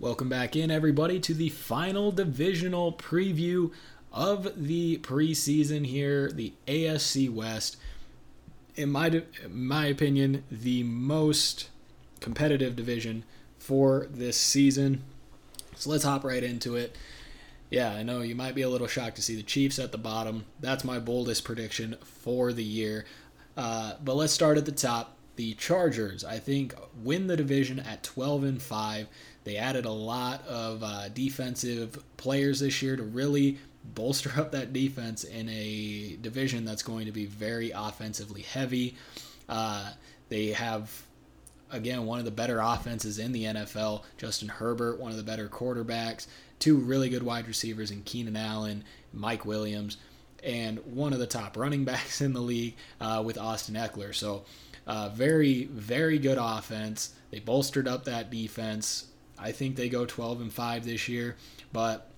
Welcome back in, everybody, to the final divisional preview of the preseason here, the AFC West. In my in my opinion, the most competitive division for this season. So let's hop right into it. Yeah, I know you might be a little shocked to see the Chiefs at the bottom. That's my boldest prediction for the year. Uh, but let's start at the top. The Chargers, I think, win the division at 12 and 5. They added a lot of uh, defensive players this year to really bolster up that defense in a division that's going to be very offensively heavy. Uh, they have, again, one of the better offenses in the NFL. Justin Herbert, one of the better quarterbacks. Two really good wide receivers in Keenan Allen, Mike Williams, and one of the top running backs in the league uh, with Austin Ekeler. So, uh, very, very good offense. They bolstered up that defense I think they go 12 and 5 this year, but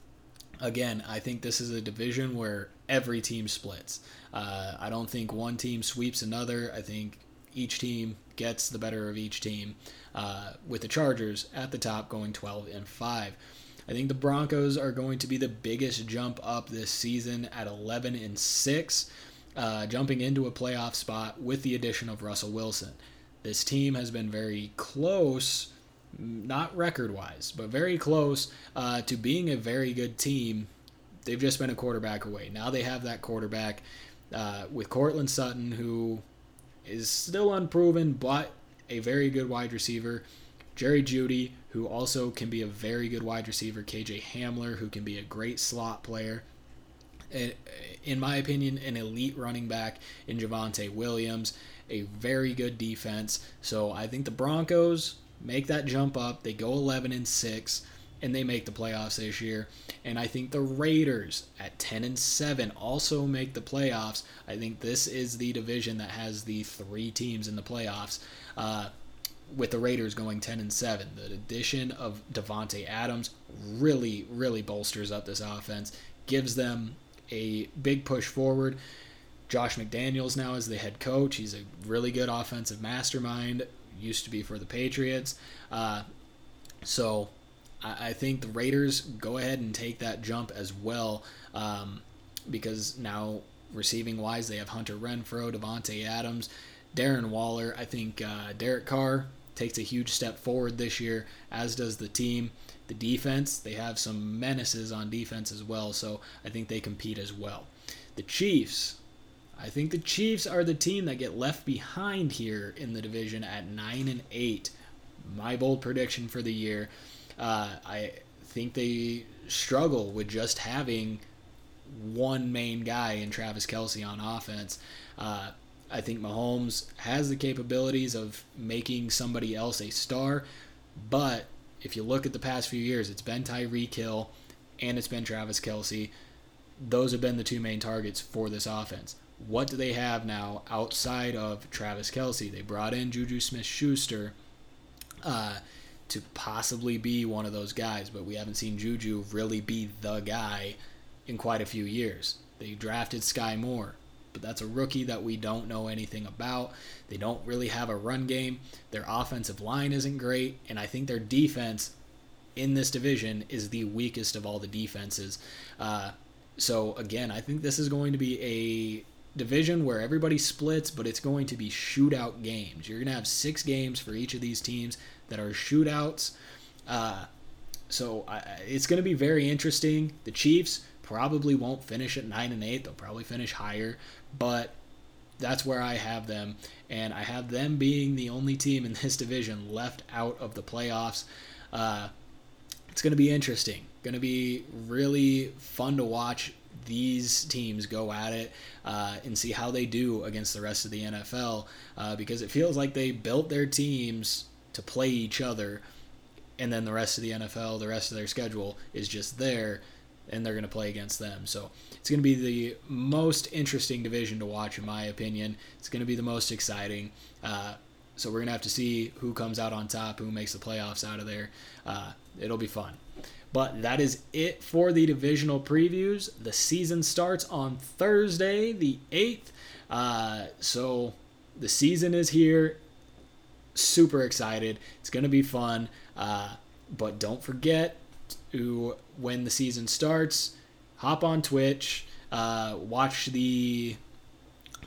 again, I think this is a division where every team splits. Uh, I don't think one team sweeps another. I think each team gets the better of each team. Uh, with the Chargers at the top going 12 and 5. I think the Broncos are going to be the biggest jump up this season at 11 and 6, uh, jumping into a playoff spot with the addition of Russell Wilson. This team has been very close not record wise, but very close uh, to being a very good team. They've just been a quarterback away. Now they have that quarterback uh, with Courtland Sutton, who is still unproven, but a very good wide receiver. Jerry Jeudy, who also can be a very good wide receiver. KJ Hamler, who can be a great slot player. In my opinion, an elite running back in Javonte Williams, a very good defense. So I think the Broncos make that jump up. They go 11 and 6 and they make the playoffs this year. And I think the Raiders at 10 and 7 also make the playoffs. I think this is the division that has the three teams in the playoffs. Uh, with the Raiders going 10 and 7, the addition of Davante Adams really, really bolsters up this offense, gives them a big push forward. Josh McDaniels now is the head coach. He's a really good offensive mastermind used to be for the Patriots. Uh, so I, I, think the Raiders go ahead and take that jump as well um, because now receiving wise they have Hunter Renfrow, Davante Adams, Darren Waller. I think uh, Derek Carr takes a huge step forward this year, as does the team. The defense, they have some menaces on defense as well, so I think they compete as well. The Chiefs, I think the Chiefs are the team that get left behind here in the division at nine and eight. My bold prediction for the year. Uh, I think they struggle with just having one main guy in Travis Kelce on offense. Uh, I think Mahomes has the capabilities of making somebody else a star, but if you look at the past few years, it's been Tyreek Hill and it's been Travis Kelce. Those have been the two main targets for this offense what do they have now outside of Travis Kelce? They brought in Juju Smith Schuster uh, to possibly be one of those guys, but we haven't seen Juju really be the guy in quite a few years. They drafted Skyy Moore, but that's a rookie that we don't know anything about. They don't really have a run game. Their offensive line isn't great, and I think their defense in this division is the weakest of all the defenses. Uh, so again, I think this is going to be a division where everybody splits, but it's going to be shootout games. You're going to have six games for each of these teams that are shootouts. Uh, so I, it's going to be very interesting. The Chiefs probably won't finish at nine and eight; they'll probably finish higher, but that's where I have them, and I have them being the only team in this division left out of the playoffs. Uh, it's going to be interesting. Going to be really fun to watch these teams go at it uh, and see how they do against the rest of the NFL uh, because it feels like they built their teams to play each other and then the rest of the NFL, the rest of their schedule is just there and they're going to play against them. So it's going to be the most interesting division to watch, in my opinion. It's going to be the most exciting. Uh, so we're going to have to see who comes out on top, who makes the playoffs out of there. Uh, it'll be fun. But that is it for the divisional previews. The season starts on Thursday, the 8th. Uh, so the season is here. Super excited. It's going to be fun. Uh, but don't forget to, when the season starts, hop on Twitch, uh, watch the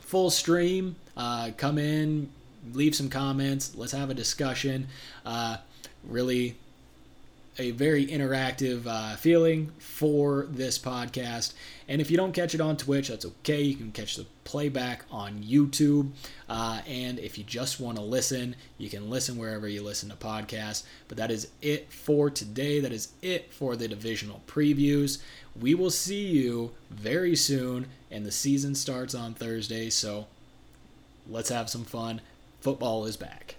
full stream, uh, come in, leave some comments, let's have a discussion. Uh, really a very interactive uh, feeling for this podcast. And if you don't catch it on Twitch, that's okay. You can catch the playback on YouTube. Uh, and if you just want to listen, you can listen wherever you listen to podcasts. But that is it for today. That is it for the divisional previews. We will see you very soon, and the season starts on Thursday. So let's have some fun. Football is back.